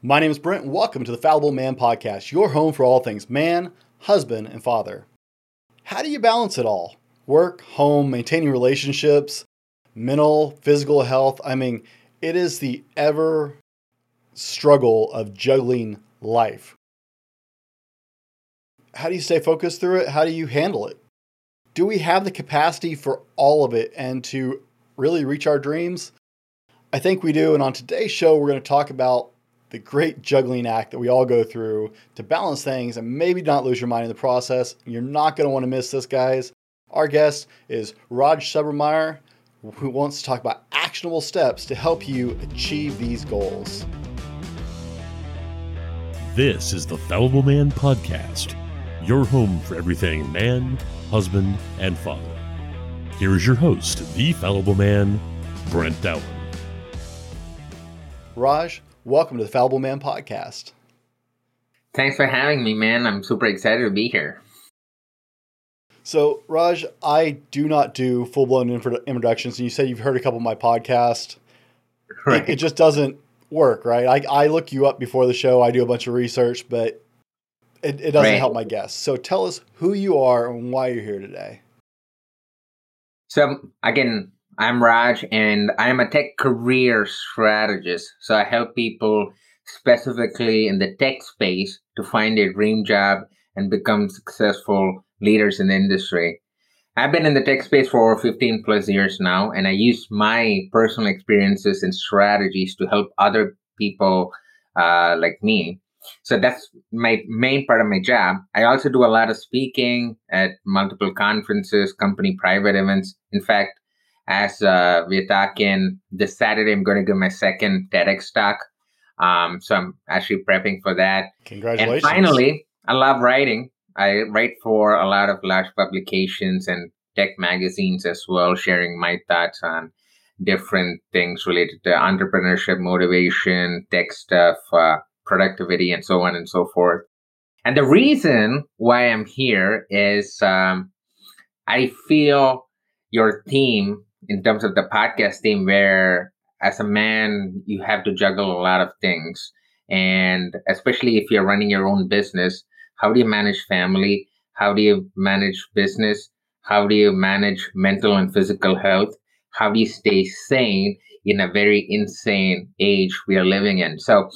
My name is Brent, and welcome to the Fallible Man Podcast, your home for all things man, husband, and father. How do you balance it all? Work, home, maintaining relationships, mental, physical health. I mean, it is the ever struggle of juggling life. How do you stay focused through it? How do you handle it? Do we have the capacity for all of it and to really reach our dreams? I think we do. And on today's show, we're going to talk about the great juggling act that we all go through to balance things and maybe not lose your mind in the process. You're not going to want to miss this, guys. Our guest is Raj Subrameyer, who wants to talk about actionable steps to help you achieve these goals. This is the Fallible Man Podcast, your home for everything man, husband, and father. Here is your host, the Fallible Man, Brent Dowling. Raj, welcome to the Fallible Man podcast. Thanks for having me, man. I'm super excited to be here. So, Raj, I do not do full blown introductions, and you said you've heard a couple of my podcasts. Right. It, it, just doesn't work, right? I, I look you up before the show, I do a bunch of research, but it, it doesn't right. help my guests. So, tell us who you are and why you're here today. So, again, I'm Raj, and I'm a tech career strategist. So I help people specifically in the tech space to find their dream job and become successful leaders in the industry. I've been in the tech space for 15 plus years now, and I use my personal experiences and strategies to help other people uh, like me. So that's my main part of my job. I also do a lot of speaking at multiple conferences, company private events. In fact, as uh, we're talking this Saturday, I'm going to give my second TEDx talk. Um, so I'm actually prepping for that. Congratulations. And finally, I love writing. I write for a lot of large publications and tech magazines as well, sharing my thoughts on different things related to entrepreneurship, motivation, tech stuff, uh, productivity, and so on and so forth. And the reason why I'm here is um, I feel your theme in terms of the podcast team where as a man you have to juggle a lot of things. And especially if you're running your own business how do you manage family? How do you manage business? How do you manage mental and physical health? How do you stay sane in a very insane age we are living in? So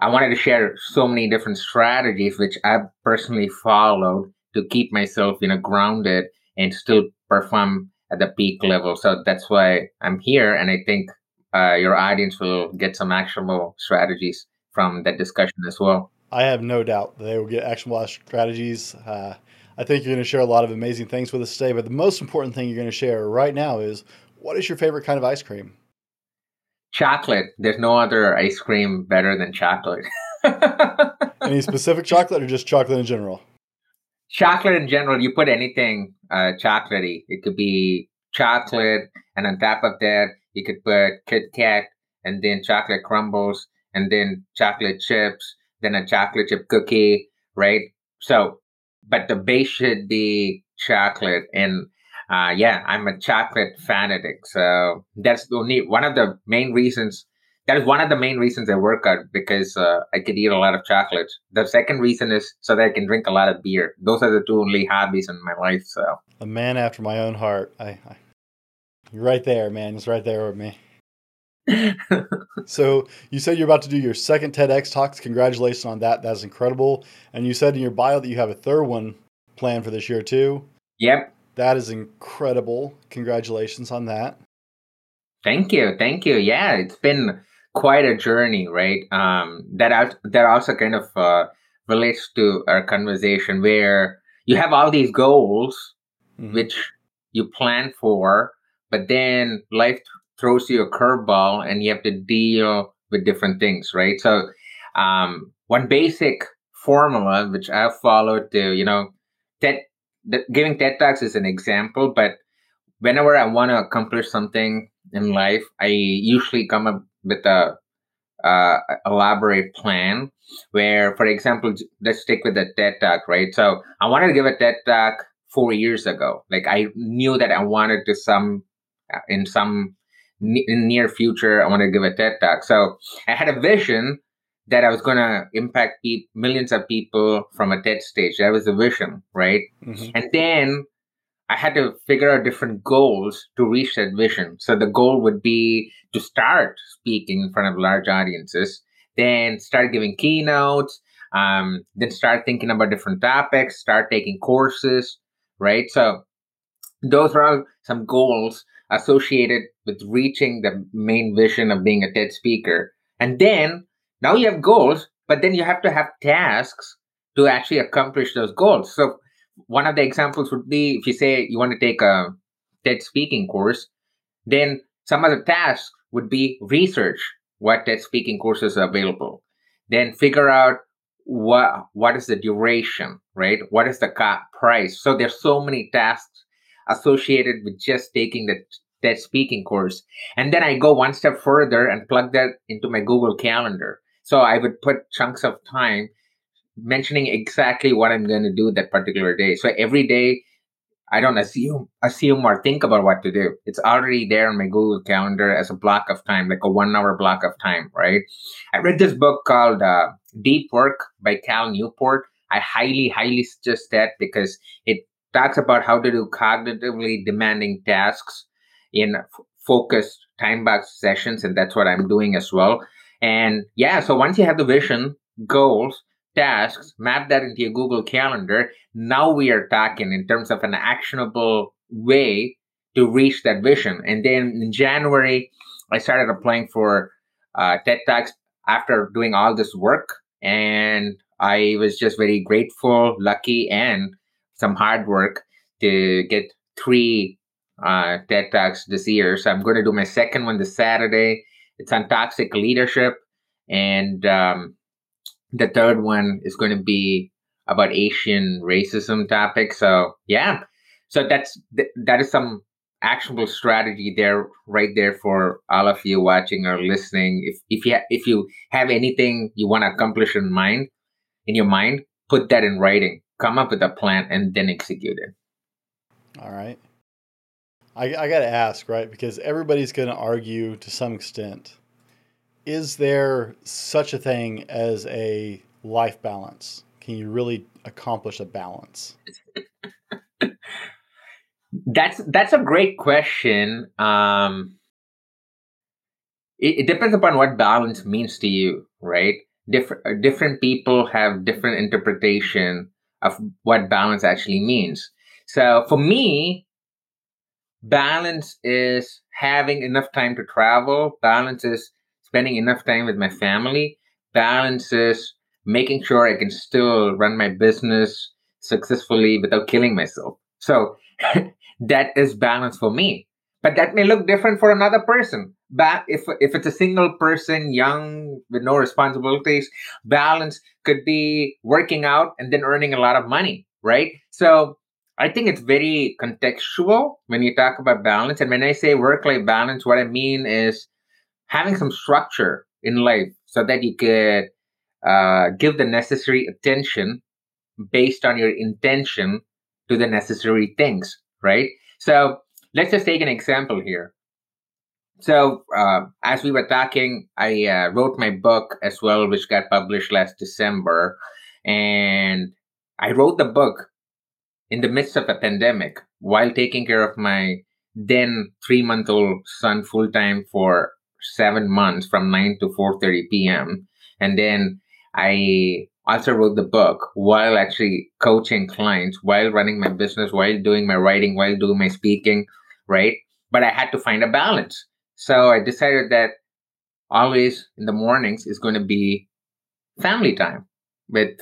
i wanted to share so many different strategies which i've personally followed to keep myself you know grounded and still perform at the peak level. So that's why I'm here, and I think uh, your audience will get some actionable strategies from that discussion as well. I have no doubt they will get actionable strategies. Uh, I think you're going to share a lot of amazing things with us today, but the most important thing you're going to share right now is what is your favorite kind of ice cream? Chocolate. There's no other ice cream better than chocolate. Any specific chocolate or just chocolate in general? Chocolate in general, you put anything uh, chocolatey. It could be chocolate, and on top of that, you could put Kit Kat, and then chocolate crumbles, and then chocolate chips, then a chocolate chip cookie, right? So, but the base should be chocolate, and uh, yeah, I'm a chocolate fanatic. So that's the only one of the main reasons that is one of the main reasons I work out because uh, I could eat a lot of chocolate. The second reason is so that I can drink a lot of beer. Those are the two only hobbies in my life. So a man after my own heart. I, I you're right there, man. It's right there with me. so you said you're about to do your second TEDx talks. Congratulations on that. That's incredible. And you said in your bio that you have a third one planned for this year too. Yep. That is incredible. Congratulations on that. Thank you. Thank you. Yeah, it's been quite a journey, right? Um, that al- that also kind of uh, relates to our conversation where you have all these goals mm-hmm. which you plan for, but then life throws you a curveball and you have to deal with different things, right? So, um, one basic formula which I've followed to, you know, TED, the, giving TED Talks is an example, but whenever I want to accomplish something in life, I usually come up with a uh, elaborate plan where, for example, let's stick with the TED Talk, right? So I wanted to give a TED Talk four years ago. Like I knew that I wanted to some uh, in some in near future I wanted to give a TED Talk. So I had a vision that I was going to impact pe- millions of people from a TED stage. That was the vision, right? Mm-hmm. And then I had to figure out different goals to reach that vision. So the goal would be to start speaking in front of large audiences, then start giving keynotes, um, then start thinking about different topics, start taking courses, right? So those are all some goals associated with reaching the main vision of being a TED speaker. And then now you have goals, but then you have to have tasks to actually accomplish those goals. So one of the examples would be if you say you want to take a TED speaking course, then some of the tasks would be research what TED speaking courses are available. Then figure out what what is the duration, right? What is the price? So there's so many tasks associated with just taking the TED speaking course. And then I go one step further and plug that into my Google Calendar. So I would put chunks of time mentioning exactly what I'm going to do that particular day. So every day I don't assume assume or think about what to do. It's already there on my Google Calendar as a block of time, like a one hour block of time, right? I read this book called uh, Deep Work by Cal Newport. I highly, highly suggest that because it talks about how to do cognitively demanding tasks in f- focused time box sessions, and that's what I'm doing as well. And yeah, so once you have the vision, goals, tasks, map that into your Google Calendar. Now we are talking in terms of an actionable way to reach that vision. And then in January, I started applying for uh, TED Talks after doing all this work. And I was just very grateful, lucky, and some hard work to get three uh, TED Talks this year. So I'm going to do my second one this Saturday. It's on toxic leadership. And um, the third one is going to be about Asian racism topic. So yeah, so that's that is some actionable strategy there, right there for all of you watching or listening. If if you ha- if you have anything you want to accomplish in mind, in your mind, put that in writing. Come up with a plan and then execute it. All right. I, I got to ask, right? Because everybody's going to argue to some extent is there such a thing as a life balance? Can you really accomplish a balance? that's that's a great question. Um, it, it, depends upon what balance means to you, right? Different uh, different people have different interpretation of what balance actually means. So for me, balance is having enough time to travel. Balance is spending enough time with my family balances making sure I can still run my business successfully without killing myself. So that is balance for me. But that may look different for another person. But if if it's a single person, young with no responsibilities, balance could be working out and then earning a lot of money, right? So I think it's very contextual when you talk about balance. And when I say work life balance, what I mean is having some structure in life so that you could uh, give the necessary attention based on your intention to the necessary things, right? So let's just take an example here. So uh, as we were talking, I uh, wrote my book as well, which got published last December, and I wrote the book in the midst of a pandemic while taking care of my then three month old son full time for seven months from 9 to 4.30 p.m. And then I also wrote the book while actually coaching clients, while running my business, while doing my writing, while doing my speaking, right? But I had to find a balance. So I decided that always in the mornings is going to be family time with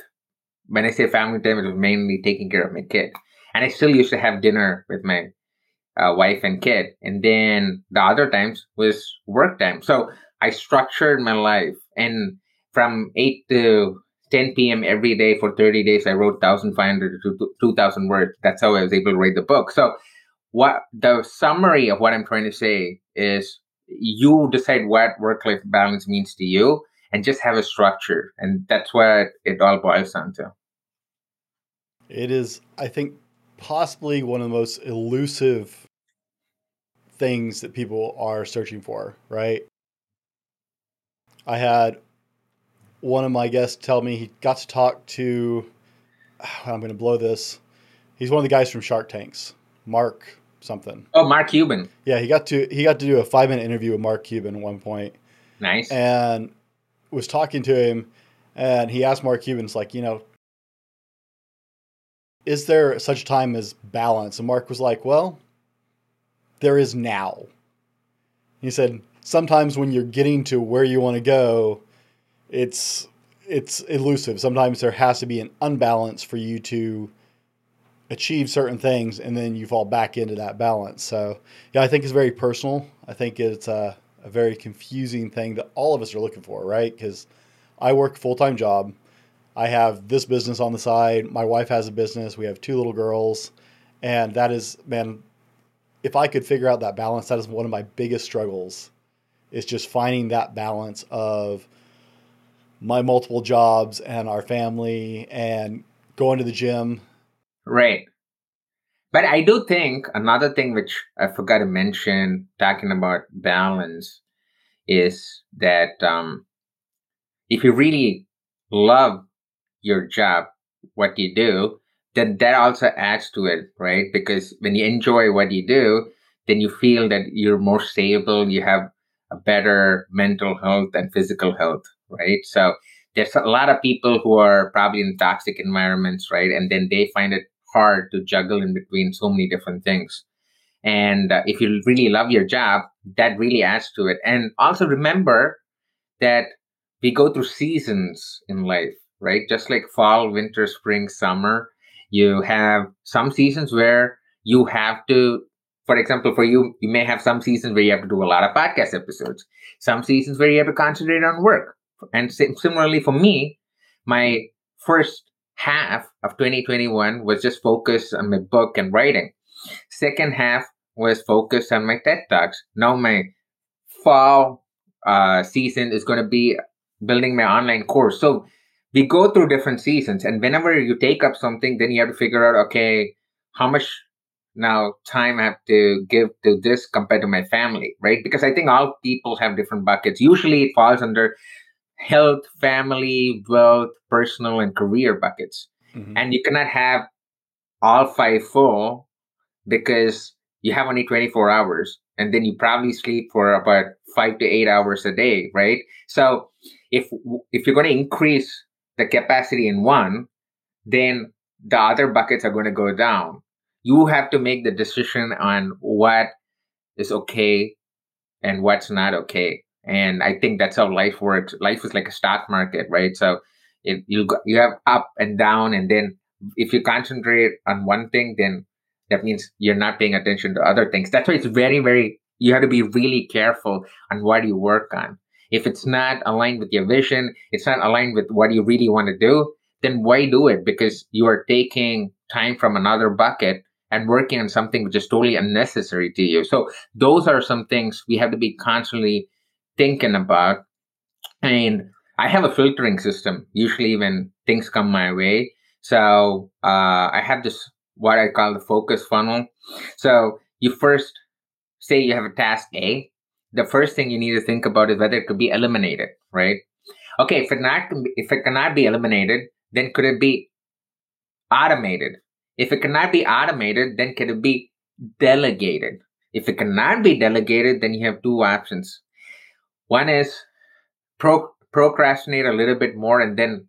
when I say family time, it was mainly taking care of my kid. And I still used to have dinner with my uh, wife and kid. And then the other times was work time. So I structured my life. And from 8 to 10 p.m. every day for 30 days, I wrote 1,500 to 2,000 words. That's how I was able to write the book. So what the summary of what I'm trying to say is you decide what work-life balance means to you and just have a structure. And that's what it all boils down to. It is, I think, possibly one of the most elusive things that people are searching for, right? I had one of my guests tell me he got to talk to. I'm going to blow this. He's one of the guys from Shark Tanks, Mark something. Oh, Mark Cuban. Yeah, he got to he got to do a five minute interview with Mark Cuban at one point. Nice. And was talking to him, and he asked Mark Cuban's like, you know, is there such a time as balance? And Mark was like, well, there is now. He said, sometimes when you're getting to where you want to go, it's it's elusive. Sometimes there has to be an unbalance for you to achieve certain things, and then you fall back into that balance. So, yeah, I think it's very personal. I think it's a, a very confusing thing that all of us are looking for, right? Because I work full time job. I have this business on the side. My wife has a business. We have two little girls. And that is, man, if I could figure out that balance, that is one of my biggest struggles is just finding that balance of my multiple jobs and our family and going to the gym. Right. But I do think another thing which I forgot to mention, talking about balance, is that um, if you really love your job, what you do, then that also adds to it, right? Because when you enjoy what you do, then you feel that you're more stable, you have a better mental health and physical health, right? So there's a lot of people who are probably in toxic environments, right? And then they find it hard to juggle in between so many different things. And uh, if you really love your job, that really adds to it. And also remember that we go through seasons in life, right? Just like fall, winter, spring, summer, you have some seasons where you have to for example, for you, you may have some seasons where you have to do a lot of podcast episodes, some seasons where you have to concentrate on work. And similarly for me, my first half of 2021 was just focused on my book and writing. Second half was focused on my TED Talks. Now my fall uh, season is going to be building my online course. So we go through different seasons, and whenever you take up something, then you have to figure out, okay, how much now time I have to give to this compared to my family, right? Because I think all people have different buckets. Usually it falls under health, family, wealth, personal, and career buckets. Mm-hmm. And you cannot have all five full because you have only 24 hours and then you probably sleep for about five to eight hours a day, right? So if if you're going to increase the capacity in one, then the other buckets are going to go down. You have to make the decision on what is okay and what's not okay. And i think that's how life works. Life is like a stock market right? So you you have up and down and then if you concentrate on one thing then that means you're not paying attention to other things. That's why it's very very you have to be really careful on what you work on if it's not aligned with your vision it's not aligned with what you really want to do then why do it because you are taking time from another bucket and working on something which is totally unnecessary to you. So those are some things we have to be constantly thinking about. And I have a filtering system usually when things come my way. So uh, I have this what I call the focus funnel. So you first say you have a task A. The first thing you need to think about is whether it could be eliminated, right? Okay, if it not if it cannot be eliminated, then could it be automated? If it cannot be automated, then could it be delegated? If it cannot be delegated, then you have two options. One is pro- procrastinate a little bit more and then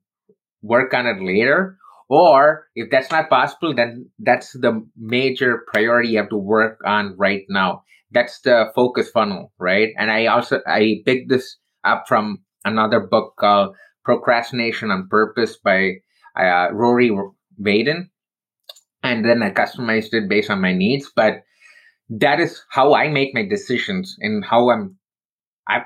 work on it later. Or if that's not possible, then that's the major priority you have to work on right now. That's the focus funnel, right? And I also I picked this up from another book called Procrastination on Purpose by uh, Rory Vaden and then I customized it based on my needs. But that is how I make my decisions and how I'm. I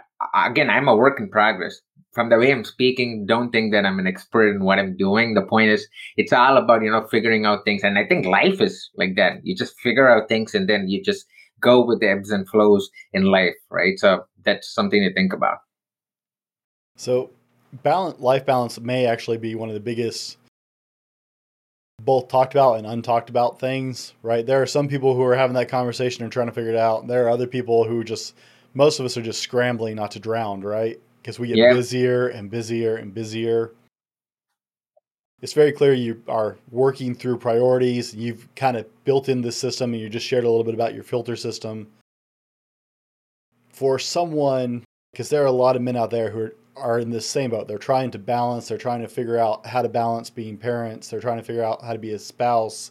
again, I'm a work in progress. From the way I'm speaking, don't think that I'm an expert in what I'm doing. The point is, it's all about you know figuring out things, and I think life is like that. You just figure out things, and then you just go with the ebbs and flows in life, right? So that's something to think about. So, balance, life balance may actually be one of the biggest both talked about and untalked about things, right? There are some people who are having that conversation and trying to figure it out. There are other people who just, most of us are just scrambling not to drown, right? because we get busier and busier and busier. It's very clear you are working through priorities. You've kind of built in this system and you just shared a little bit about your filter system. For someone, because there are a lot of men out there who are, are in the same boat. They're trying to balance, they're trying to figure out how to balance being parents, they're trying to figure out how to be a spouse,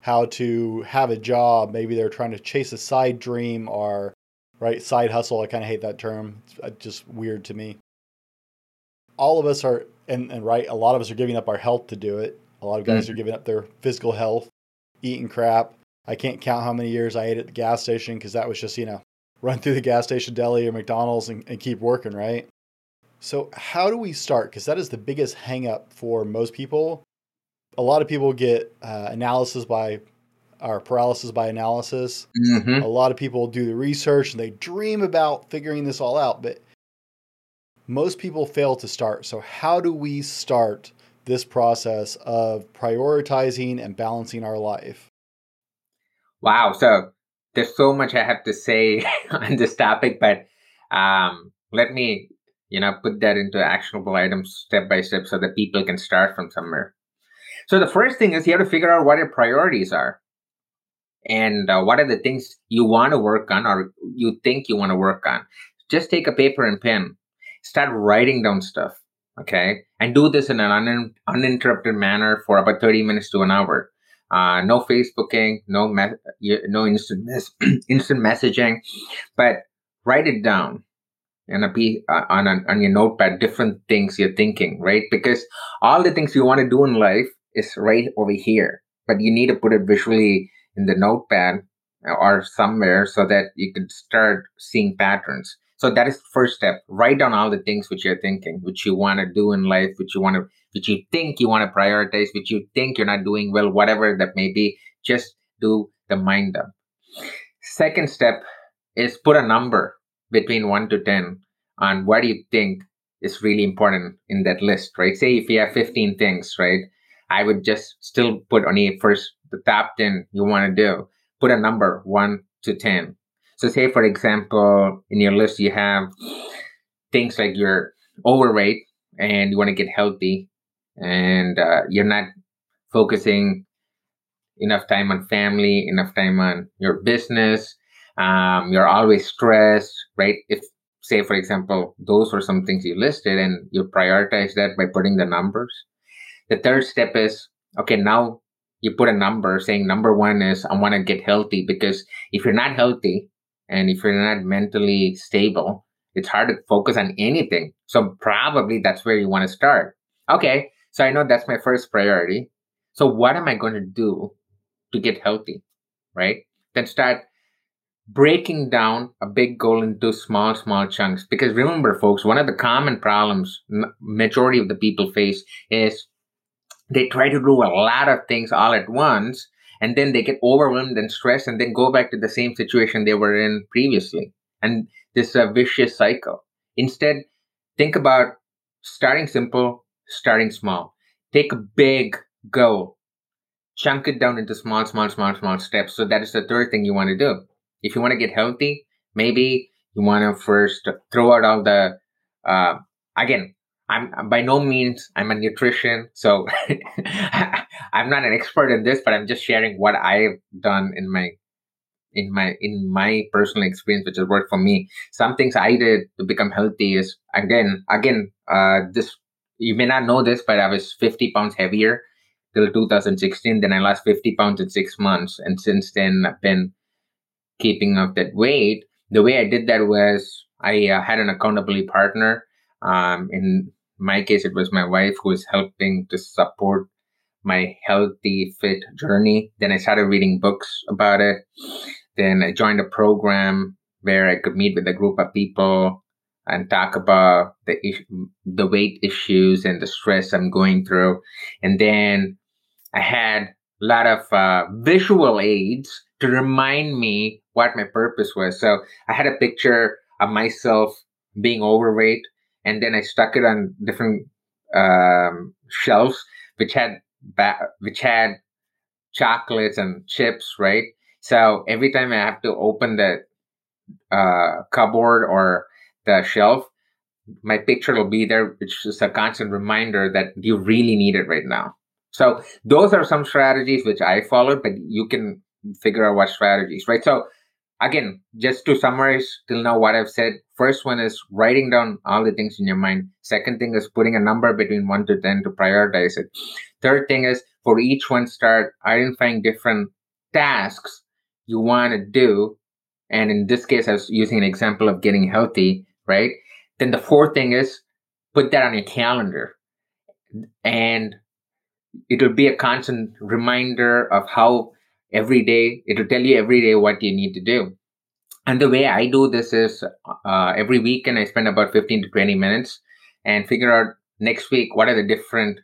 how to have a job. Maybe they're trying to chase a side dream or right side hustle. I kind of hate that term. It's uh, just weird to me. All of us are, and, and right, a lot of us are giving up our health to do it. A lot of guys mm-hmm. are giving up their physical health, eating crap. I can't count how many years I ate at the gas station because that was just, you know, run through the gas station deli or McDonald's and, and keep working, right? So, how do we start? Because that is the biggest hangup for most people a lot of people get uh, analysis by or paralysis by analysis. Mm-hmm. A lot of people do the research and they dream about figuring this all out, but most people fail to start. So, how do we start this process of prioritizing and balancing our life? Wow. So, there's so much I have to say on this topic, but um, let me, you know, put that into actionable items step by step so that people can start from somewhere. So the first thing is you have to figure out what your priorities are and uh, what are the things you want to work on or you think you want to work on. Just take a paper and pen, start writing down stuff, okay? And do this in an un- uninterrupted manner for about 30 minutes to an hour. Uh, no Facebooking, no me- no instant mes- instant messaging, but write it down and be uh, on a, on your notepad different things you're thinking, right? Because all the things you want to do in life is right over here, but you need to put it visually in the notepad or somewhere so that you can start seeing patterns. So that is the first step. Write down all the things which you're thinking, which you want to do in life, which you want to, which you think you want to prioritize, which you think you're not doing well, whatever that may be. Just do the mind dump. Second step is put a number between one to ten on what you think is really important in that list, right? Say if you have 15 things, right? I would just still put on a first the top 10 you want to do. Put a number 1 to 10. So say for example, in your list you have things like you're overweight and you want to get healthy and uh, you're not focusing enough time on family, enough time on your business. Um, you're always stressed, right? If say for example those were some things you listed and you prioritize that by putting the numbers the third step is okay, now you put a number saying number one is I want to get healthy because if you're not healthy and if you're not mentally stable, it's hard to focus on anything. So probably that's where you want to start. Okay, so I know that's my first priority. So what am I going to do to get healthy? Right? Then start breaking down a big goal into small, small chunks. Because remember, folks, one of the common problems majority of the people face is they try to do a lot of things all at once and then they get overwhelmed and stressed and then go back to the same situation they were in previously. And this is a vicious cycle. Instead think about starting simple starting small. Take a big goal chunk it down into small small small small steps. So that is the third thing you want to do. If you want to get healthy maybe you want to first throw out all the uh, again I'm by no means I'm a nutrition, so I'm not an expert in this, but I'm just sharing what I've done in my in my in my personal experience, which has worked for me. Some things I did to become healthy is again again uh, this you may not know this, but I was 50 pounds heavier till 2016. Then I lost 50 pounds in six months, and since then I've been keeping up that weight. The way I did that was I uh, had an accountability partner. Um, in my case, it was my wife who was helping to support my healthy, fit journey. Then I started reading books about it. Then I joined a program where I could meet with a group of people and talk about the the weight issues and the stress I'm going through. And then I had a lot of uh, visual aids to remind me what my purpose was. So I had a picture of myself being overweight and then I stuck it on different um, shelves, which had ba- which had chocolates and chips, right? So every time I have to open the uh, cupboard or the shelf, my picture will be there, which is a constant reminder that you really need it right now. So those are some strategies which I followed, but you can figure out what strategies, right? So again, just to summarize till now what I've said, first one is writing down all the things in your mind. Second thing is putting a number between one to 10 to prioritize it. Third thing is for each one, start identifying different tasks you want to do. And in this case, I was using an example of getting healthy, right? Then the fourth thing is put that on your calendar. And it'll be a constant reminder of how every day it'll tell you every day what you need to do. And the way i do this is uh, every weekend i spend about 15 to 20 minutes and figure out next week what are the different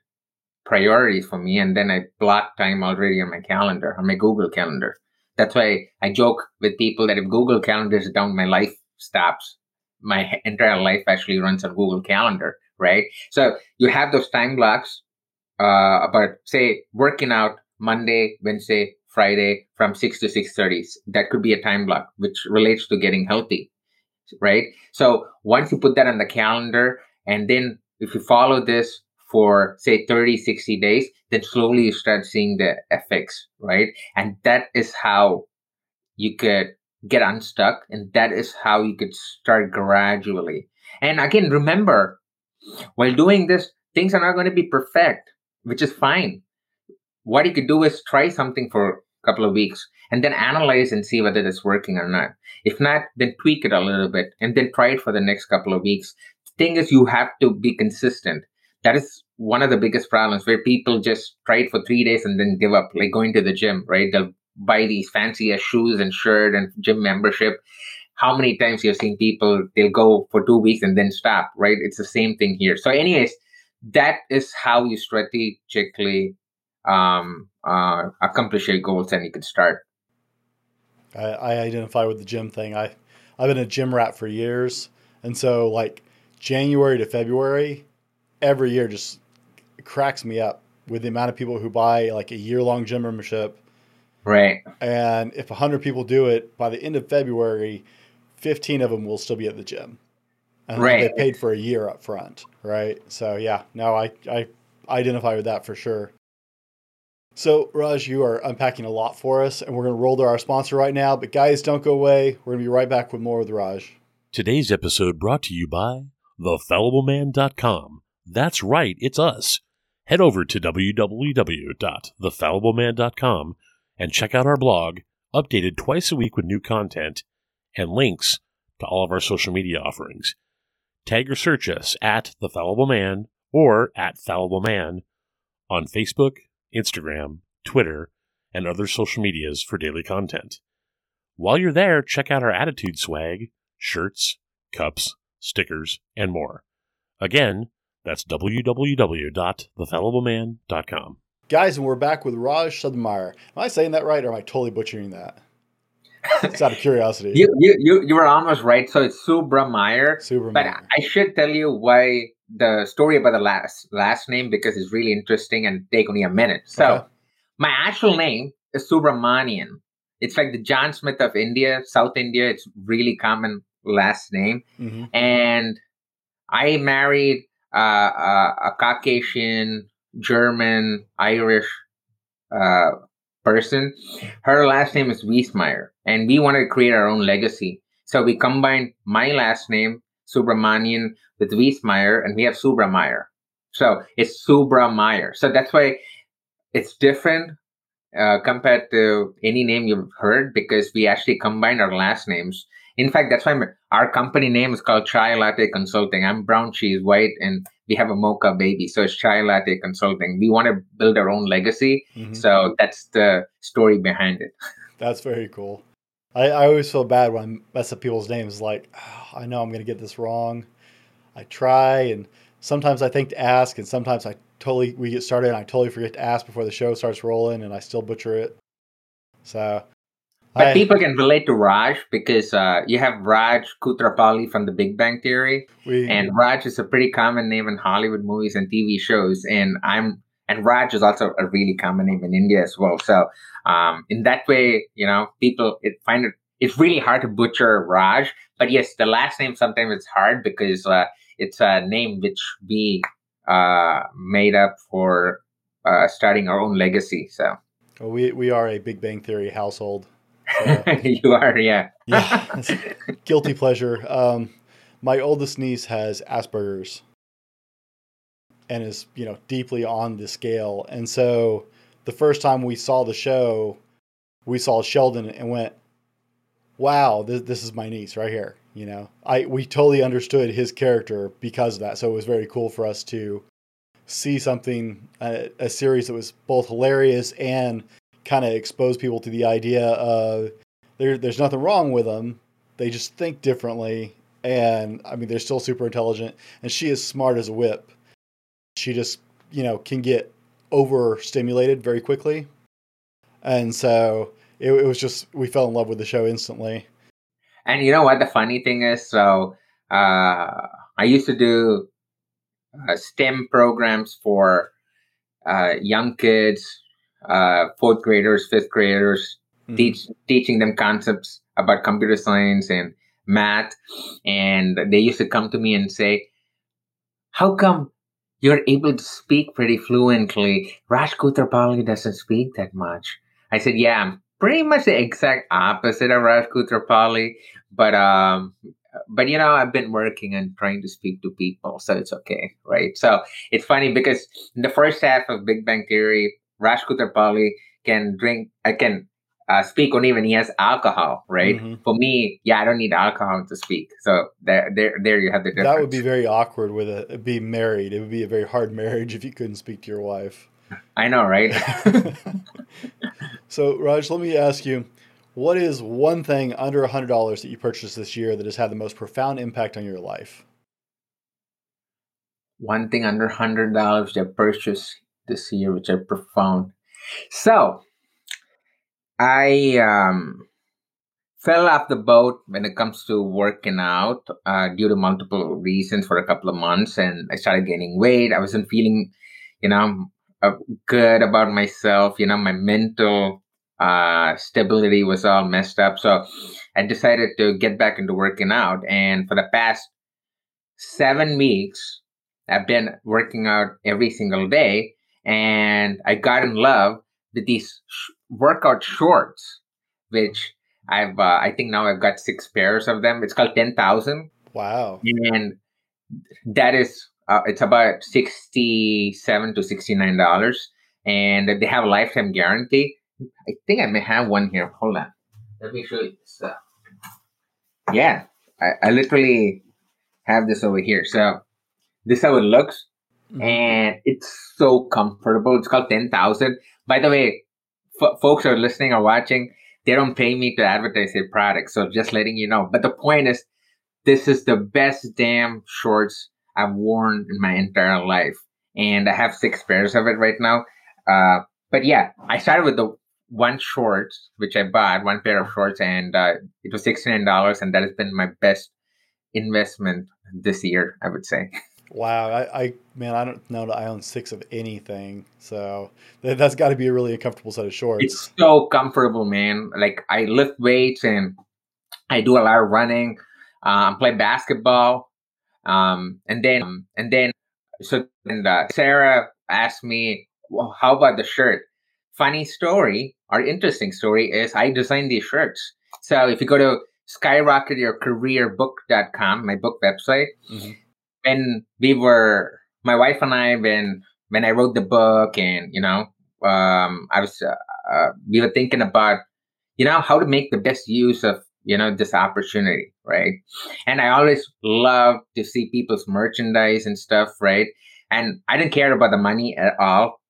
priorities for me and then i block time already on my calendar on my google calendar. That's why i joke with people that if google calendar is down my life stops. My entire life actually runs on google calendar right? So you have those time blocks uh, about say working out monday wednesday Friday from 6 to 6:30. That could be a time block which relates to getting healthy, right? So once you put that on the calendar and then if you follow this for say 30 60 days then slowly you start seeing the effects right and that is how you could get unstuck and that is how you could start gradually and again remember while doing this things are not going to be perfect which is fine what you could do is try something for couple of weeks and then analyze and see whether it's working or not. If not, then tweak it a little bit and then try it for the next couple of weeks. The thing is, you have to be consistent. That is one of the biggest problems where people just try it for three days and then give up, like going to the gym, right? They'll buy these fancy shoes and shirt and gym membership. How many times you've seen people, they'll go for two weeks and then stop, right? It's the same thing here. So, anyways, that is how you strategically um, uh, accomplish your goals, and you can start. I, I identify with the gym thing. I I've been a gym rat for years, and so like January to February, every year just cracks me up with the amount of people who buy like a year long gym membership. Right. And if 100 people do it by the end of February, 15 of them will still be at the gym. And right. they paid for a year up front. Right. So, yeah, no, I, I identify with that for sure. So, Raj, you are unpacking a lot for us, and we're going to roll to our sponsor right now. But, guys, don't go away. We're going to be right back with more with Raj. Today's episode brought to you by thefallibleman.com. That's right, it's us. Head over to www.thefallibleman.com and check out our blog, updated twice a week with new content and links to all of our social media offerings. Tag or search us at The Fallible Man or at Fallible Man on Facebook, Instagram, Twitter, and other social medias for daily content. While you're there, check out our Attitude swag, shirts, cups, stickers, and more. Again, that's www.thefallibleman.com. Guys, and we're back with Raj Sudhameyer. Am I saying that right, or am I totally butchering that? It's out of curiosity. you, you, you, you were almost right. So it's Subrameyer. Subrameyer. But I should tell you why the story about the last last name because it's really interesting and take only a minute. So okay. my actual name is Subramanian. It's like the John Smith of India, South India. It's really common last name. Mm-hmm. And I married uh, a, a, Caucasian, German, Irish uh, person. Her last name is Wiesmeyer, and we wanted to create our own legacy. So we combined my last name Subramanian with Wiesmeyer, and we have Subrameyer. So it's Subrameyer. So that's why it's different uh, compared to any name you've heard because we actually combine our last names. In fact, that's why our company name is called Chai Latte Consulting. I'm brown, she's white, and we have a mocha baby. So it's Chai Latte Consulting. We want to build our own legacy. Mm-hmm. So that's the story behind it. That's very cool. I, I always feel bad when I mess up people's names. Like, oh, I know I'm going to get this wrong. I try, and sometimes I think to ask, and sometimes I totally we get started and I totally forget to ask before the show starts rolling, and I still butcher it. So, but I, people can relate to Raj because uh, you have Raj Koothrappali from The Big Bang Theory, we, and Raj is a pretty common name in Hollywood movies and TV shows, and I'm and Raj is also a really common name in India as well. So um, in that way, you know, people it find it it's really hard to butcher Raj. But yes, the last name sometimes it's hard because uh, it's a name which we uh, made up for uh, starting our own legacy. So well, we we are a Big Bang Theory household. So. you are, yeah. yeah, guilty pleasure. Um, my oldest niece has Asperger's and is you know deeply on the scale, and so the first time we saw the show, we saw Sheldon and went, "Wow, this this is my niece right here." You know, I we totally understood his character because of that. So it was very cool for us to see something a, a series that was both hilarious and kind of expose people to the idea of there, there's nothing wrong with them. They just think differently. And I mean, they're still super intelligent. And she is smart as a whip. She just, you know, can get overstimulated very quickly. And so it, it was just, we fell in love with the show instantly. And you know what? The funny thing is, so uh, I used to do uh, STEM programs for uh, young kids, uh, fourth graders, fifth graders, mm-hmm. teach, teaching them concepts about computer science and math. And they used to come to me and say, How come you're able to speak pretty fluently? Raj Koothrappali doesn't speak that much. I said, Yeah, I'm pretty much the exact opposite of Raj Koothrappali. But um, but you know, I've been working and trying to speak to people, so it's okay, right? So it's funny because in the first half of Big Bang Theory, Raj Koothrappali can drink, I can uh, speak only even he has alcohol, right? Mm-hmm. For me, yeah, I don't need alcohol to speak. So there, there, there you have the difference. That would be very awkward with a be married. It would be a very hard marriage if you couldn't speak to your wife. I know, right? so, Raj, let me ask you what is one thing under a $100 that you purchased this year that has had the most profound impact on your life? One thing under $100 that I purchased this year, which are profound. So, I um, fell off the boat when it comes to working out uh, due to multiple reasons for a couple of months, and I started gaining weight. I wasn't feeling, you know, uh, good about myself. You know, my mental uh, stability was all messed up. So I decided to get back into working out. And for the past seven weeks, I've been working out every single day. And I got in love with these workout shorts, which I've, uh, I think now I've got six pairs of them. It's called 10,000. Wow. And that is, uh, it's about 67 to $69. And they have a lifetime guarantee. I think I may have one here. Hold on. Let me show you this. Uh, yeah, I, I literally have this over here. So this is how it looks. Mm-hmm. And it's so comfortable. It's called 10,000. By the way, f- folks are listening or watching, they don't pay me to advertise their product. So just letting you know. But the point is, this is the best damn shorts I've worn in my entire life. And I have six pairs of it right now. Uh, but yeah, I started with the one shorts which I bought, one pair of shorts, and uh, it was sixty nine dollars, and that has been my best investment this year, I would say. Wow, I, I man, I don't know that I own six of anything, so that, has got to be a really uncomfortable set of shorts. It's so comfortable, man. Like I lift weights and I do a lot of running. Um, play basketball, um, and then um, and then so and uh, Sarah asked me, well, "How about the shirt?" Funny story our interesting story is I designed these shirts. So if you go to skyrocketyourcareerbook.com, my book website, mm-hmm. when we were, my wife and I, when when I wrote the book, and you know, um, I was, uh, uh, we were thinking about, you know, how to make the best use of you know this opportunity, right? And I always love to see people's merchandise and stuff, right? And I didn't care about the money at all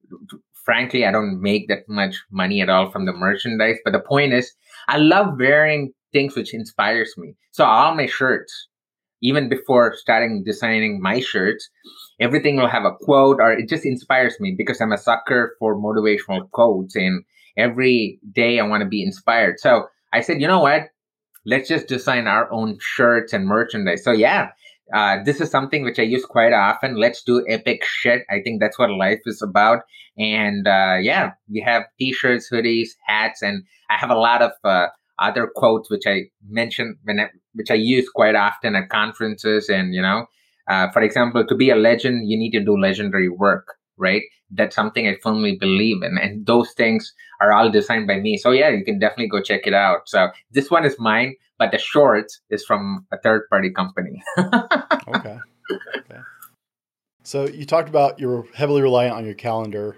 frankly, I don't make that much money at all from the merchandise. But the point is, I love wearing things which inspires me. So all my shirts, even before starting designing my shirts, everything will have a quote or it just inspires me because I'm a sucker for motivational quotes and every day I want to be inspired. So I said, you know what? Let's just design our own shirts and merchandise. So yeah, uh, this is something which I use quite often. Let's do epic shit. I think that's what life is about. And uh, yeah, we have t-shirts, hoodies, hats, and I have a lot of uh, other quotes which I mention when I, which I use quite often at conferences and you know Uh, for example, to be a legend, you need to do legendary work, right? That's something I firmly believe in. And those things are all designed by me. So yeah, you can definitely go check it out. So this one is mine, but the shorts is from a third party company. okay. Okay. So you talked about you're heavily reliant on your calendar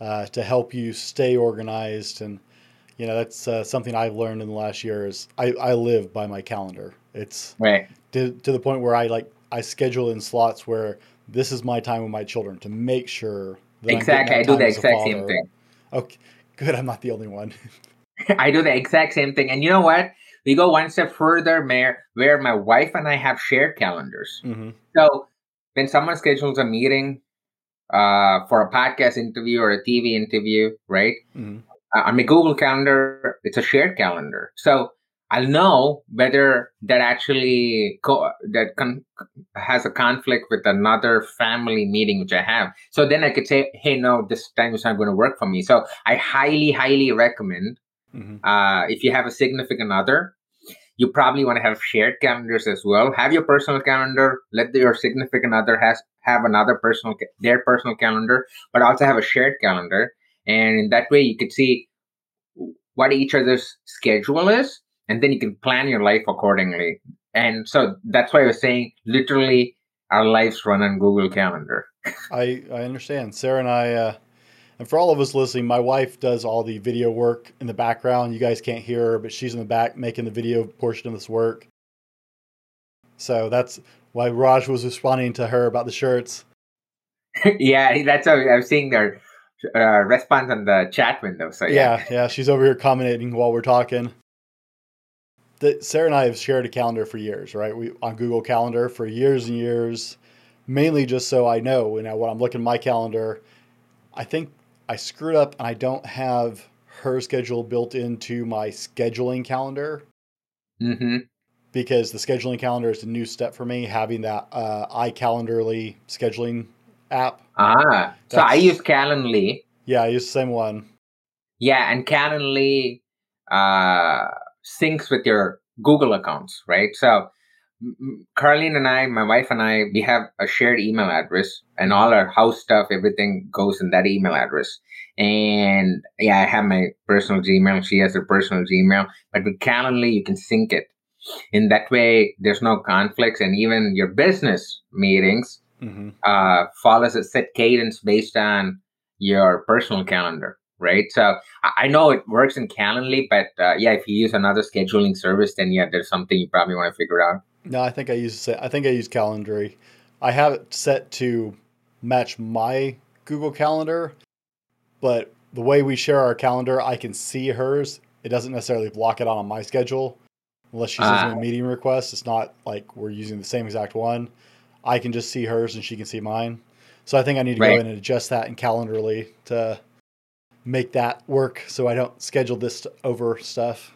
uh, to help you stay organized, and you know that's uh, something I've learned in the last year. Is I, I live by my calendar. It's right to, to the point where I like I schedule in slots where this is my time with my children to make sure. that exactly, I do the exact same thing. Okay, good. I'm not the only one. I do the exact same thing, and you know what? We go one step further, Mayor, where my wife and I have shared calendars. Mm-hmm. So when someone schedules a meeting uh, for a podcast interview or a TV interview, right? Mm-hmm. Uh, on my Google Calendar, it's a shared calendar. So I'll know whether that actually co- that con- has a conflict with another family meeting which I have. So then I could say, "Hey, no, this time is not going to work for me." So I highly, highly recommend mm-hmm. uh, if you have a significant other, you probably want to have shared calendars as well. Have your personal calendar. Let your significant other has have another personal their personal calendar, but also have a shared calendar. And in that way, you could see what each other's schedule is and then you can plan your life accordingly. And so that's why I was saying literally our lives run on Google Calendar. I, I understand. Sarah and I, uh, and for all of us listening, my wife does all the video work in the background. You guys can't hear her, but she's in the back making the video portion of this work. So that's why Raj was responding to her about the shirts. yeah, that's how I'm seeing their uh, response on the chat window. So yeah. yeah, yeah, she's over here commenting while we're talking that Sarah and I have shared a calendar for years, right? We on Google Calendar for years and years, mainly just so I know, you know, when I'm looking at my calendar, I think I screwed up and I don't have her schedule built into my scheduling calendar. Mm-hmm. Because the scheduling calendar is a new step for me, having that uh, iCalendarly scheduling app. Ah, That's, so I use Calendly. Yeah, I use the same one. Yeah, and Calendly. Uh syncs with your Google accounts, right? So Carlene and I, my wife and I, we have a shared email address, and all our house stuff, everything goes in that email address. And yeah, I have my personal Gmail. She has her personal Gmail, but with Calendly, you can sync it. In that way, there's no conflicts, and even your business meetings mm-hmm. uh, follows a set cadence based on your personal calendar right? So I know it works in Calendly, but uh, yeah, if you use another scheduling service, then yeah, there's something you probably want to figure out. No, I think I use I think I use Calendly. I have it set to match my Google Calendar, but the way we share our calendar, I can see hers. It doesn't necessarily block it on my schedule unless she sends uh, me a ah. meeting request. It's not like we're using the same exact one. I can just see hers and she can see mine. So I think I need to right. go in and adjust that in Calendarly to make that work so I don't schedule this over stuff.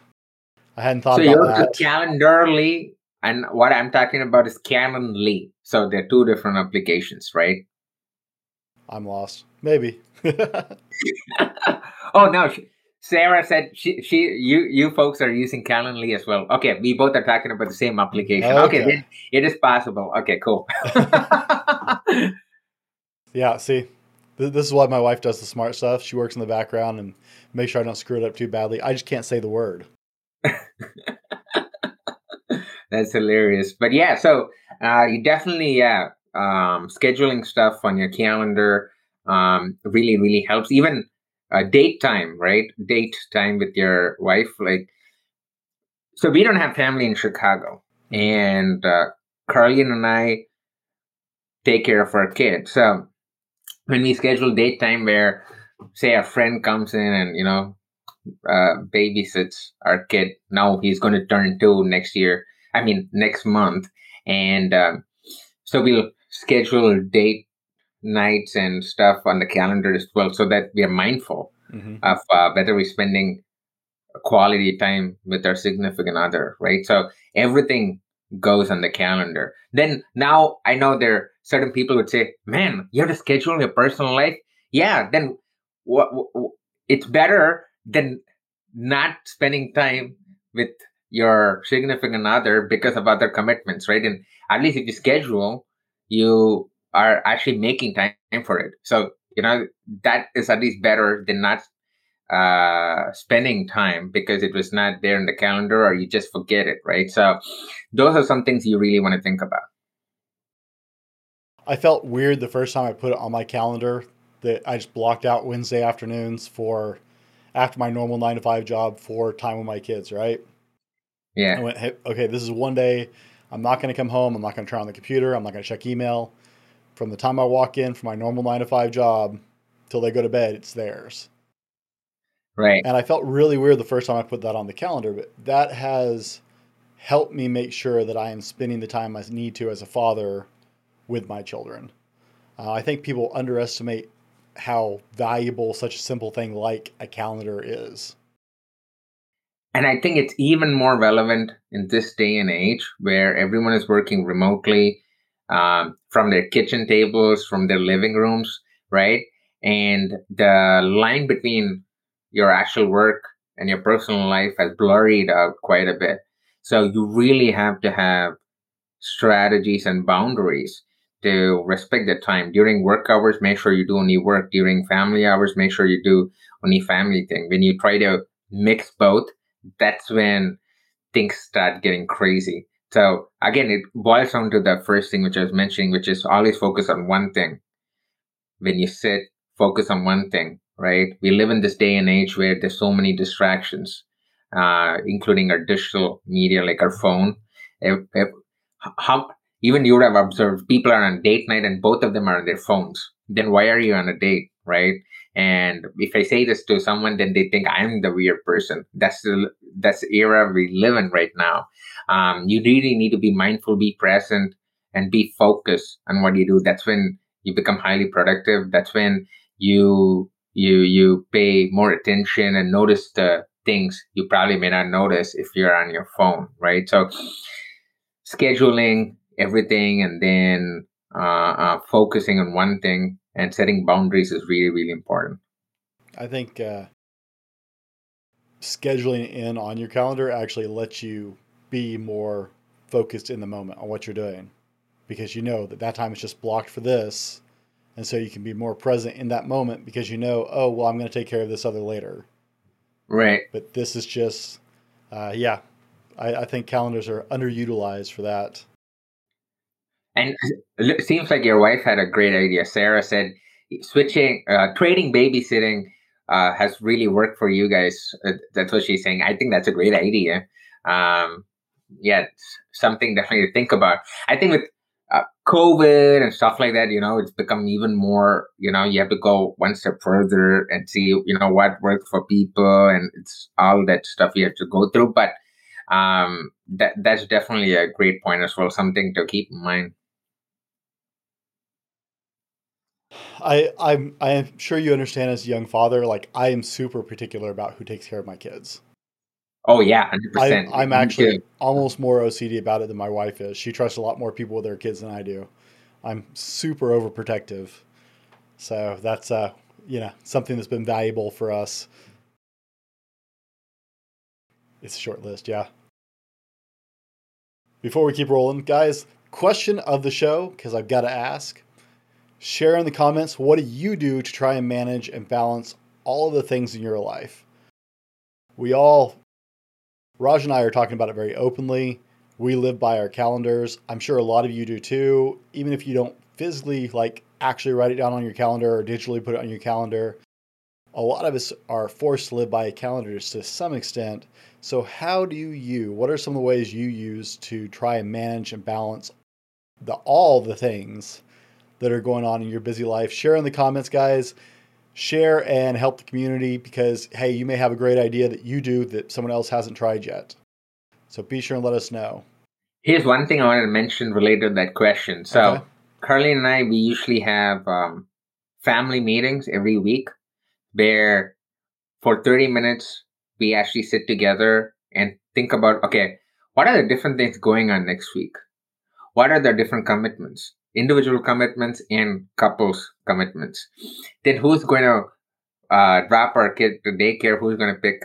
I hadn't thought about it. so that. Calendarly, and what I'm talking about is Calendly. So they're two different applications, right? I'm lost. Maybe. oh no, Sarah said she she you you folks are using Calendly as well. Okay, we both are talking about the same application. Okay, okay it is possible. Okay, cool. yeah, see, this is why my wife does the smart stuff. She works in the background and make sure I don't screw it up too badly. I just can't say the word. That's hilarious. But yeah, so uh, you definitely yeah um, scheduling stuff on your calendar um, really really helps. Even uh, date time, right? Date time with your wife, like. So we don't have family in Chicago, and uh, and I take care of our kids. So when we schedule date time where say a friend comes in and you know uh, babysits our kid now he's going to turn two next year i mean next month and um, so we'll schedule date nights and stuff on the calendar as well so that we are mindful mm-hmm. of uh, whether we're spending quality time with our significant other right so everything goes on the calendar. Then now I know there are certain people would say, "Man, you have to schedule your personal life." Yeah, then what? It's better than not spending time with your significant other because of other commitments, right? And at least if you schedule, you are actually making time for it. So, you know, that is at least better than not uh spending time because it was not there in the calendar or you just forget it right? So those are some things you really want to think about. I felt weird the first time i put it on my calendar that i just blocked out wednesday afternoons for after my normal nine to five job for time with my kids right? Yeah. I went hey, okay this is one day. I'm not going to come home. I'm not going to turn on the computer. I'm not going to check email. From the time i walk in for my normal nine to five job till they go to bed it's theirs Right. And I felt really weird the first time I put that on the calendar, but that has helped me make sure that I am spending the time I need to as a father with my children. Uh, I think people underestimate how valuable such a simple thing like a calendar is. And I think it's even more relevant in this day and age where everyone is working remotely um, from their kitchen tables, from their living rooms, right? And the line between your actual work and your personal life has blurred out quite a bit. So you really have to have strategies and boundaries to respect the time. During work hours, make sure you do only work. During family hours, make sure you do only family thing. When you try to mix both, that's when things start getting crazy. So again, it boils down to the first thing which I was mentioning, which is always focus on one thing. When you sit, focus on one thing right? We live in this day and age where there's so many distractions, uh, including our digital media like our phone. If, if, how even you would have observed people are on date night and both of them are on their phones. Then why are you on a date, right? And if I say this to someone, then they think I'm the weird person. That's the that's the era we live in right now. Um, you really need to be mindful, be present, and be focused on what you do. That's when you become highly productive. That's when you you you pay more attention and notice the things you probably may not notice if you're on your phone right? So scheduling everything and then uh, uh, focusing on one thing and setting boundaries is really really important. I think uh, scheduling in on your calendar actually lets you be more focused in the moment on what you're doing because you know that that time is just blocked for this and so you can be more present in that moment because you know oh well i'm going to take care of this other later. Right. But this is just uh, yeah I, I think calendars are underutilized for that. And it seems like your wife had a great idea. Sarah said switching uh, trading babysitting uh, has really worked for you guys. Uh, that's what she's saying. I think that's a great idea. Um, yeah something definitely to think about. I think with uh, COVID and stuff like that, you know, it's become even more, you know, you have to go one step further and see, you know, what works for people and it's all that stuff you have to go through. But um, that that's definitely a great point as well, something to keep in mind. I I'm I'm sure you understand as a young father, like I am super particular about who takes care of my kids. Oh yeah, hundred percent. I'm actually almost more OCD about it than my wife is. She trusts a lot more people with their kids than I do. I'm super overprotective, so that's uh you know something that's been valuable for us. It's a short list, yeah. Before we keep rolling, guys, question of the show because I've got to ask. Share in the comments what do you do to try and manage and balance all of the things in your life? We all Raj and I are talking about it very openly. We live by our calendars. I'm sure a lot of you do too. Even if you don't physically like actually write it down on your calendar or digitally put it on your calendar, a lot of us are forced to live by calendars to some extent. So how do you what are some of the ways you use to try and manage and balance the all the things that are going on in your busy life? Share in the comments, guys share and help the community because, hey, you may have a great idea that you do that someone else hasn't tried yet. So be sure and let us know. Here's one thing I wanted to mention related to that question. So, okay. Carly and I, we usually have um, family meetings every week where for 30 minutes, we actually sit together and think about okay, what are the different things going on next week? What are the different commitments? Individual commitments and couples commitments. Then who's going to uh, drop our kid to daycare? Who's going to pick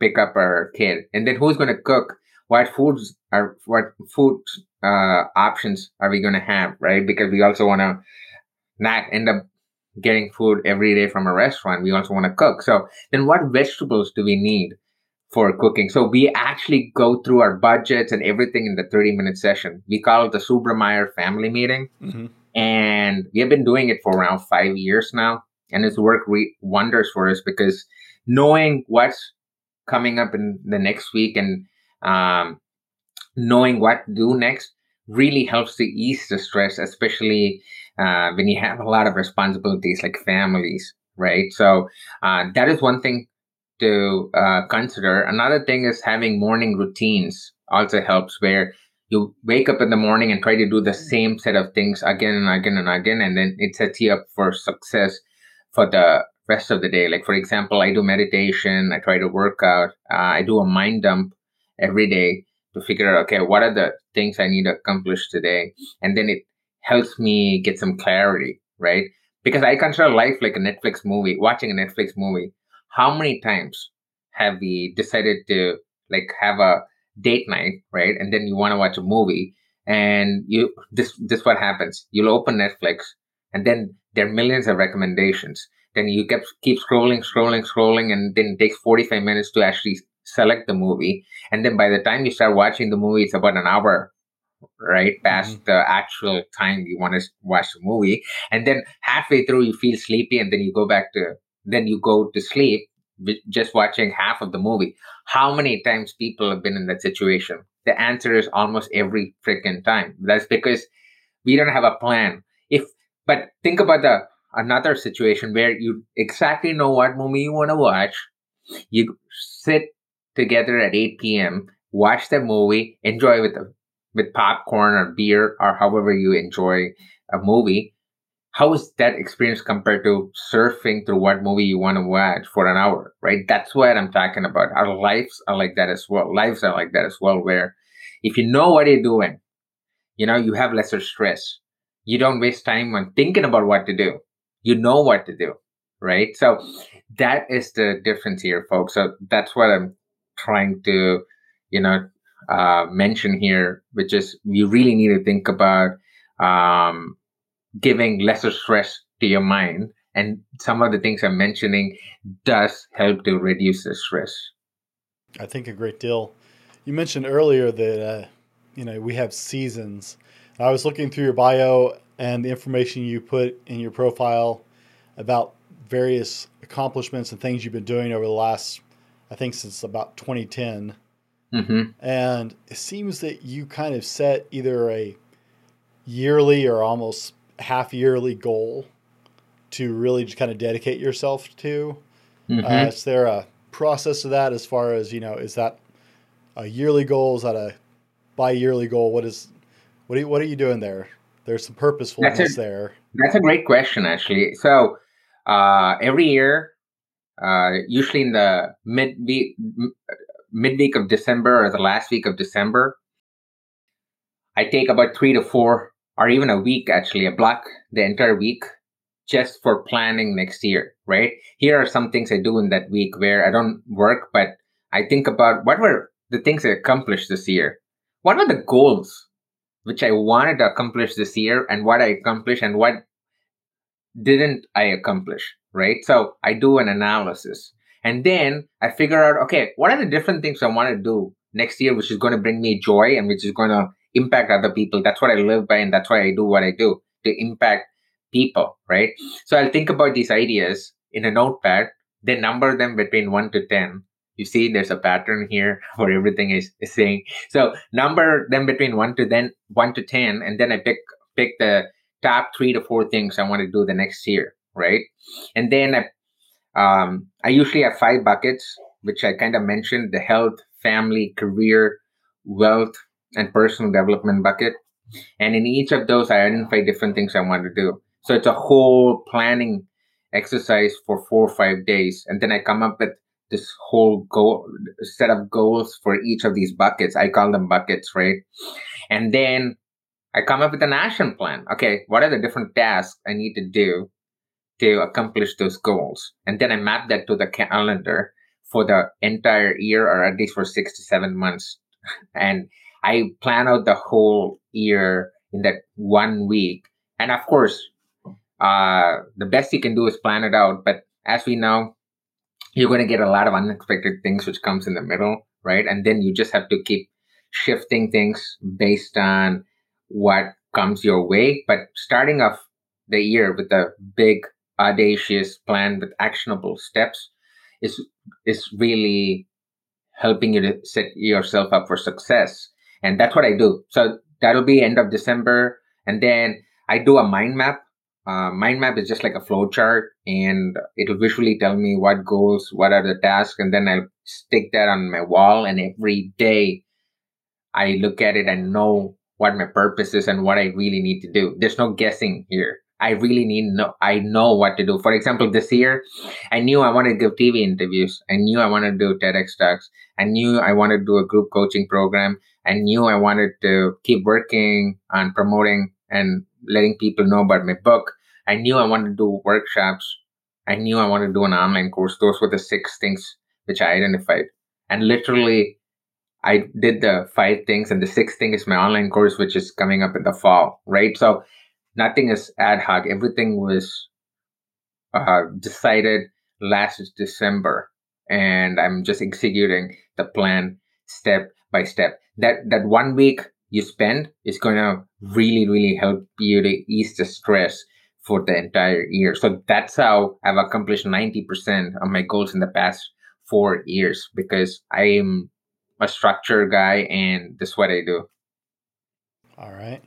pick up our kid? And then who's going to cook? what foods are what food uh, options are we going to have, right? Because we also want to not end up getting food every day from a restaurant. We also want to cook. So then, what vegetables do we need? For cooking. So we actually go through our budgets and everything in the 30 minute session. We call it the Subrameyer family meeting. Mm-hmm. And we have been doing it for around five years now. And it's worked re- wonders for us because knowing what's coming up in the next week and um, knowing what to do next really helps to ease the stress, especially uh, when you have a lot of responsibilities like families, right? So uh, that is one thing to uh, consider. Another thing is having morning routines also helps where you wake up in the morning and try to do the same set of things again and again and again, and then it sets you up for success for the rest of the day. Like, for example, I do meditation, I try to work out, uh, I do a mind dump every day to figure out, okay, what are the things I need to accomplish today? And then it helps me get some clarity, right? Because I consider life like a Netflix movie, watching a Netflix movie how many times have we decided to like have a date night, right? And then you want to watch a movie and you this this what happens. You'll open Netflix and then there are millions of recommendations. Then you keep keep scrolling, scrolling, scrolling, and then it takes 45 minutes to actually select the movie. And then by the time you start watching the movie, it's about an hour right past mm-hmm. the actual time you want to watch the movie and then halfway through you feel sleepy and then you go back to then you go to sleep just watching half of the movie. How many times people have been in that situation? The answer is almost every freaking time. That's because we don't have a plan. If but think about the another situation where you exactly know what movie you want to watch. You sit together at 8 p.m., watch the movie, enjoy with with popcorn or beer or however you enjoy a movie how is that experience compared to surfing through what movie you want to watch for an hour right? That's what i'm talking about. Our lives are like that as well. Lives are like that as well where if you know what you're doing you know you have lesser stress. You don't waste time on thinking about what to do. You know what to do right? So that is the difference here folks. So that's what i'm trying to you know uh, mention here which is you really need to think about um, giving lesser stress to your mind. And some of the things I'm mentioning does help to reduce the stress. I think a great deal. You mentioned earlier that uh, you know we have seasons. I was looking through your bio and the information you put in your profile about various accomplishments and things you've been doing over the last, I think, since about 2010. Mm-hmm. And it seems that you kind of set either a yearly or almost half yearly goal to really just kind of dedicate yourself to? Mm-hmm. Uh, is there a process to that as far as, you know, is that a yearly goal? Is that a bi yearly goal? What is, what are you, what are you doing there? There's some purposefulness that's a, there. That's a great question, actually. So, uh, every year, uh, usually in the mid week, mid week of December or the last week of December, I take about three to four or even a week actually, a block the entire week just for planning next year, right? Here are some things I do in that week where I don't work, but I think about what were the things I accomplished this year? What were the goals which I wanted to accomplish this year and what I accomplished and what didn't I accomplish, right? So I do an analysis and then I figure out, okay, what are the different things I want to do next year, which is going to bring me joy and which is going to impact other people. That's what I live by, and that's why I do what I do to impact people, right? So I'll think about these ideas in a notepad, then number them between one to 10. You see, there's a pattern here where everything is, is saying. So number them between one to then one to 10, and then I pick, pick the top three to four things I want to do the next year, right? And then I, um, I usually have five buckets, which I kind of mentioned the health, family, career, wealth, and personal development bucket. And in each of those, I identify different things I want to do. So it's a whole planning exercise for four or five days. And then I come up with this whole goal set of goals for each of these buckets. I call them buckets, right? And then I come up with an action plan. Okay, what are the different tasks I need to do to accomplish those goals? And then I map that to the calendar for the entire year or at least for six to seven months and I plan out the whole year in that one week. And of course, uh, the best you can do is plan it out. But as we know, you're going to get a lot of unexpected things which comes in the middle, right? And then you just have to keep shifting things based on what comes your way. But starting off the year with a big, audacious plan with actionable steps is is really helping you to set yourself up for success. And that's what I do. So that'll be end of December. And then I do a mind map. Uh, mind map is just like a flow chart and it'll visually tell me what goals, what are the tasks, and then I'll stick that on my wall. And every day I look at it and know what my purpose is and what I really need to do. There's no guessing here. I really need know I know what to do. For example, this year I knew I wanted to give TV interviews. I knew I wanted to do TEDx talks. I knew I wanted to do a group coaching program. I knew I wanted to keep working on promoting and letting people know about my book. I knew I wanted to do workshops. I knew I wanted to do an online course. Those were the six things which I identified. And literally I did the five things and the sixth thing is my online course, which is coming up in the fall, right? So nothing is ad hoc. Everything was uh, decided last December, and I'm just executing the plan step by step. That that one week you spend is going to really really help you to ease the stress for the entire year. So that's how I've accomplished 90% of my goals in the past four years because I am a structure guy and that's what I do. All right.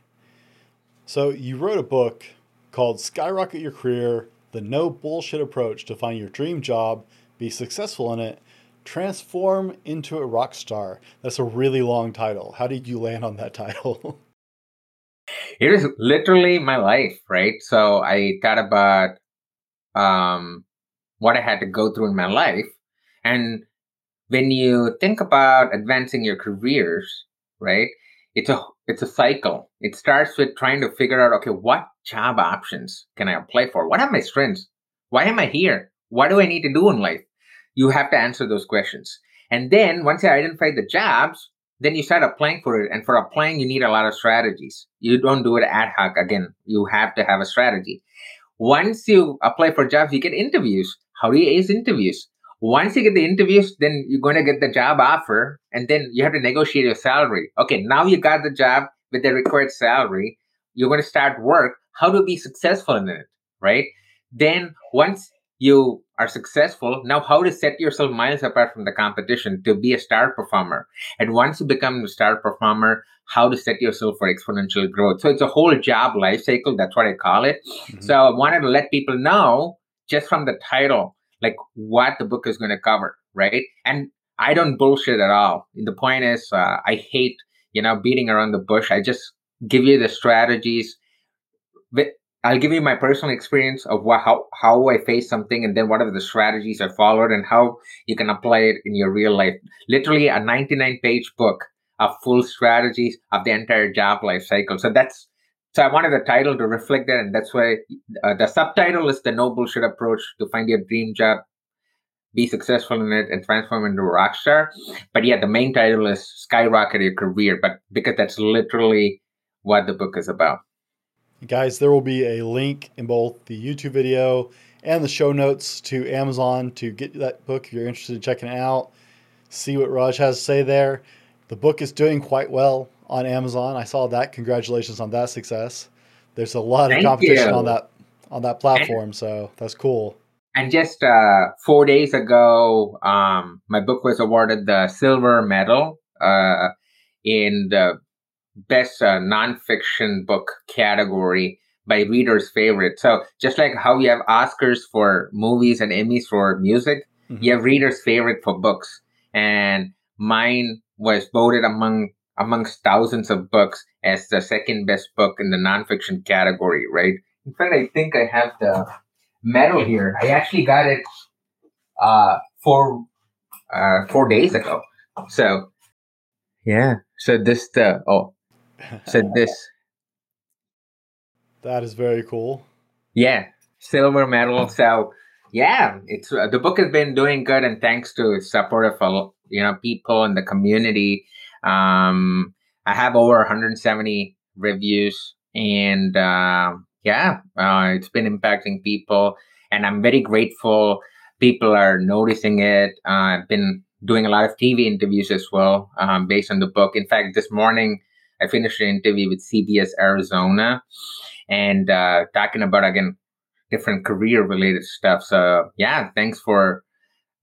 So you wrote a book called Skyrocket Your Career: The No Bullshit Approach to Find Your Dream Job, Be Successful in It, Transform into a Rock Star. That's a really long title. How did you land on that title? it is literally my life, right? So I thought about um, what I had to go through in my life. And when you think about advancing your careers, right, it's a it's a cycle. It starts with trying to figure out, okay, what job options can I apply for? What are my strengths? Why am I here? What do I need to do in life? You have to answer those questions. And then once you identify the jobs, then you start applying for it. And for applying, you need a lot of strategies. You don't do it ad hoc. Again, you have to have a strategy. Once you apply for jobs, you get interviews. How do you ace interviews? Once you get the interviews, then you're going to get the job offer, and then you have to negotiate your salary. Okay, now you got the job with the required salary. You're going to start work. How to be successful in it, right? Then once you are successful, now how to set yourself miles apart from the competition to be a star performer. And once you become a star performer, how to set yourself for exponential growth. So it's a whole job life cycle. That's what I call it. Mm-hmm. So I wanted to let people know just from the title like what the book is going to cover, right? And I don't bullshit at all. The point is, uh, I hate you know beating around the bush. I just give you the strategies. I'll give you my personal experience of what, how how I face something, and then what are the strategies I followed, and how you can apply it in your real life. Literally, a 99 page book of full strategies of the entire job life cycle. So that's so I wanted the title to reflect that, and that's why uh, the subtitle is the no bullshit approach to find your dream job, be successful in it, and transform into a rock star. But yeah, the main title is skyrocket your career, but because that's literally what the book is about. Guys, there will be a link in both the YouTube video and the show notes to Amazon to get that book if you're interested in checking it out. See what Raj has to say there. The book is doing quite well on Amazon. I saw that. Congratulations on that success. There's a lot Thank of competition you. on that on that platform, and, so that's cool. And just uh, four days ago, um, my book was awarded the silver medal uh, in the best uh, nonfiction book category by readers' favorite. So just like how you have Oscars for movies and Emmys for music, mm-hmm. you have readers' favorite for books, and mine was voted among amongst thousands of books as the second best book in the nonfiction category, right? In fact, I think I have the medal here. I actually got it uh, four uh, four days ago. So yeah. So this the oh, so this. that is very cool. Yeah, silver medal. So yeah, it's uh, the book has been doing good, and thanks to support of you know people in the community Um, I have over 170 reviews, and uh, yeah, uh, it's been impacting people, and I'm very grateful. People are noticing it. Uh, I've been doing a lot of TV interviews as well, um, based on the book. In fact, this morning I finished an interview with CBS Arizona, and uh, talking about again different career related stuff. So yeah, thanks for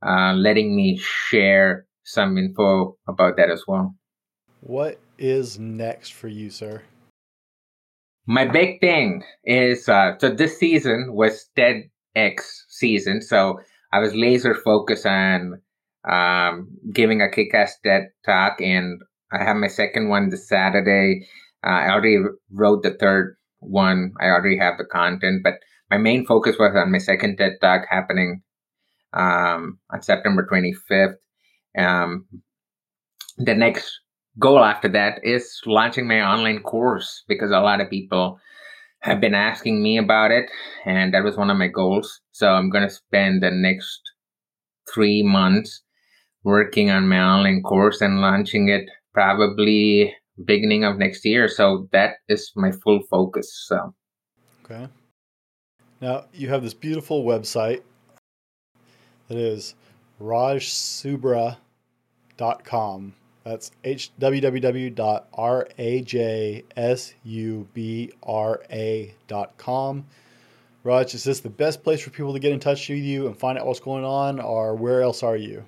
uh, letting me share some info about that as well. What is next for you, sir? My big thing is uh, so this season was TEDx season, so I was laser focused on um, giving a kick-ass TED talk, and I have my second one this Saturday. Uh, I already wrote the third one. I already have the content, but my main focus was on my second TED talk happening um, on September 25th. Um, the next goal after that is launching my online course because a lot of people have been asking me about it, and that was one of my goals. So I'm going to spend the next three months working on my online course and launching it probably beginning of next year. So that is my full focus. So okay. Now you have this beautiful website that is rajsubra.com. That's h www.rajsubra.com. Raj, is this the best place for people to get in touch with you and find out what's going on, or where else are you?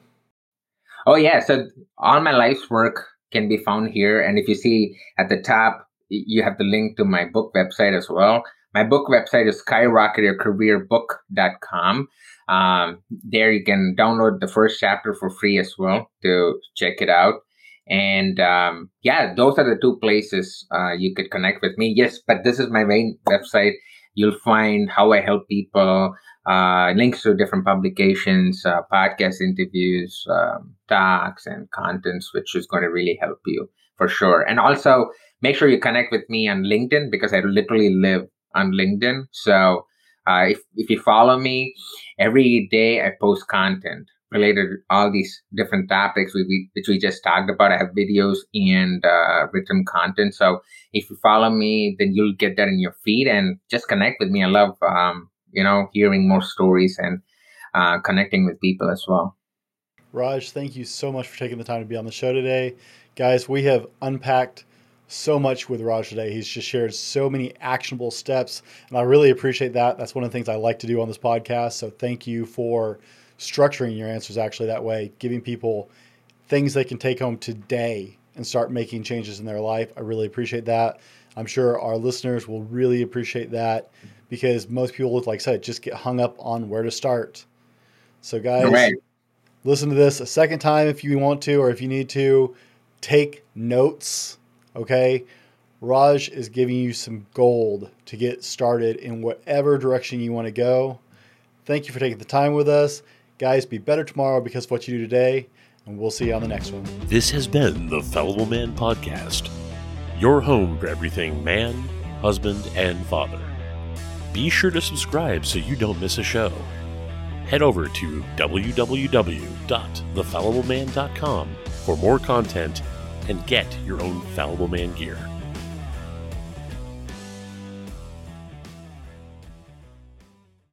Oh yeah, so all my life's work can be found here, and if you see at the top, you have the link to my book website as well. My book website is skyrocketyourcareerbook.com. Um, there you can download the first chapter for free as well to check it out. And um, yeah, those are the two places uh, you could connect with me. Yes, but this is my main website. You'll find how I help people, uh, links to different publications, uh, podcast interviews, um, talks, and contents, which is going to really help you for sure. And also make sure you connect with me on LinkedIn because I literally live on LinkedIn. So uh, if, if you follow me, every day I post content related all these different topics we, we, which we just talked about. I have videos and uh, written content. So if you follow me, then you'll get that in your feed and just connect with me. I love, um, you know, hearing more stories and uh, connecting with people as well. Raj, thank you so much for taking the time to be on the show today. Guys, we have unpacked so much with Raj today. He's just shared so many actionable steps, and I really appreciate that. That's one of the things I like to do on this podcast. So thank you for structuring your answers actually that way, giving people things they can take home today and start making changes in their life. I really appreciate that. I'm sure our listeners will really appreciate that because most people, like I said, just get hung up on where to start. So, guys, right. listen to this a second time if you want to, or if you need to. Take notes Okay. Raj is giving you some gold to get started in whatever direction you want to go. Thank you for taking the time with us. Guys, be better tomorrow because of what you do today, and we'll see you on the next one. This has been the Fallible Man Podcast, your home for everything man, husband, and father. Be sure to subscribe so you don't miss a show. Head over to www.thefallibleman.com for more content and get your own Fallible Man gear.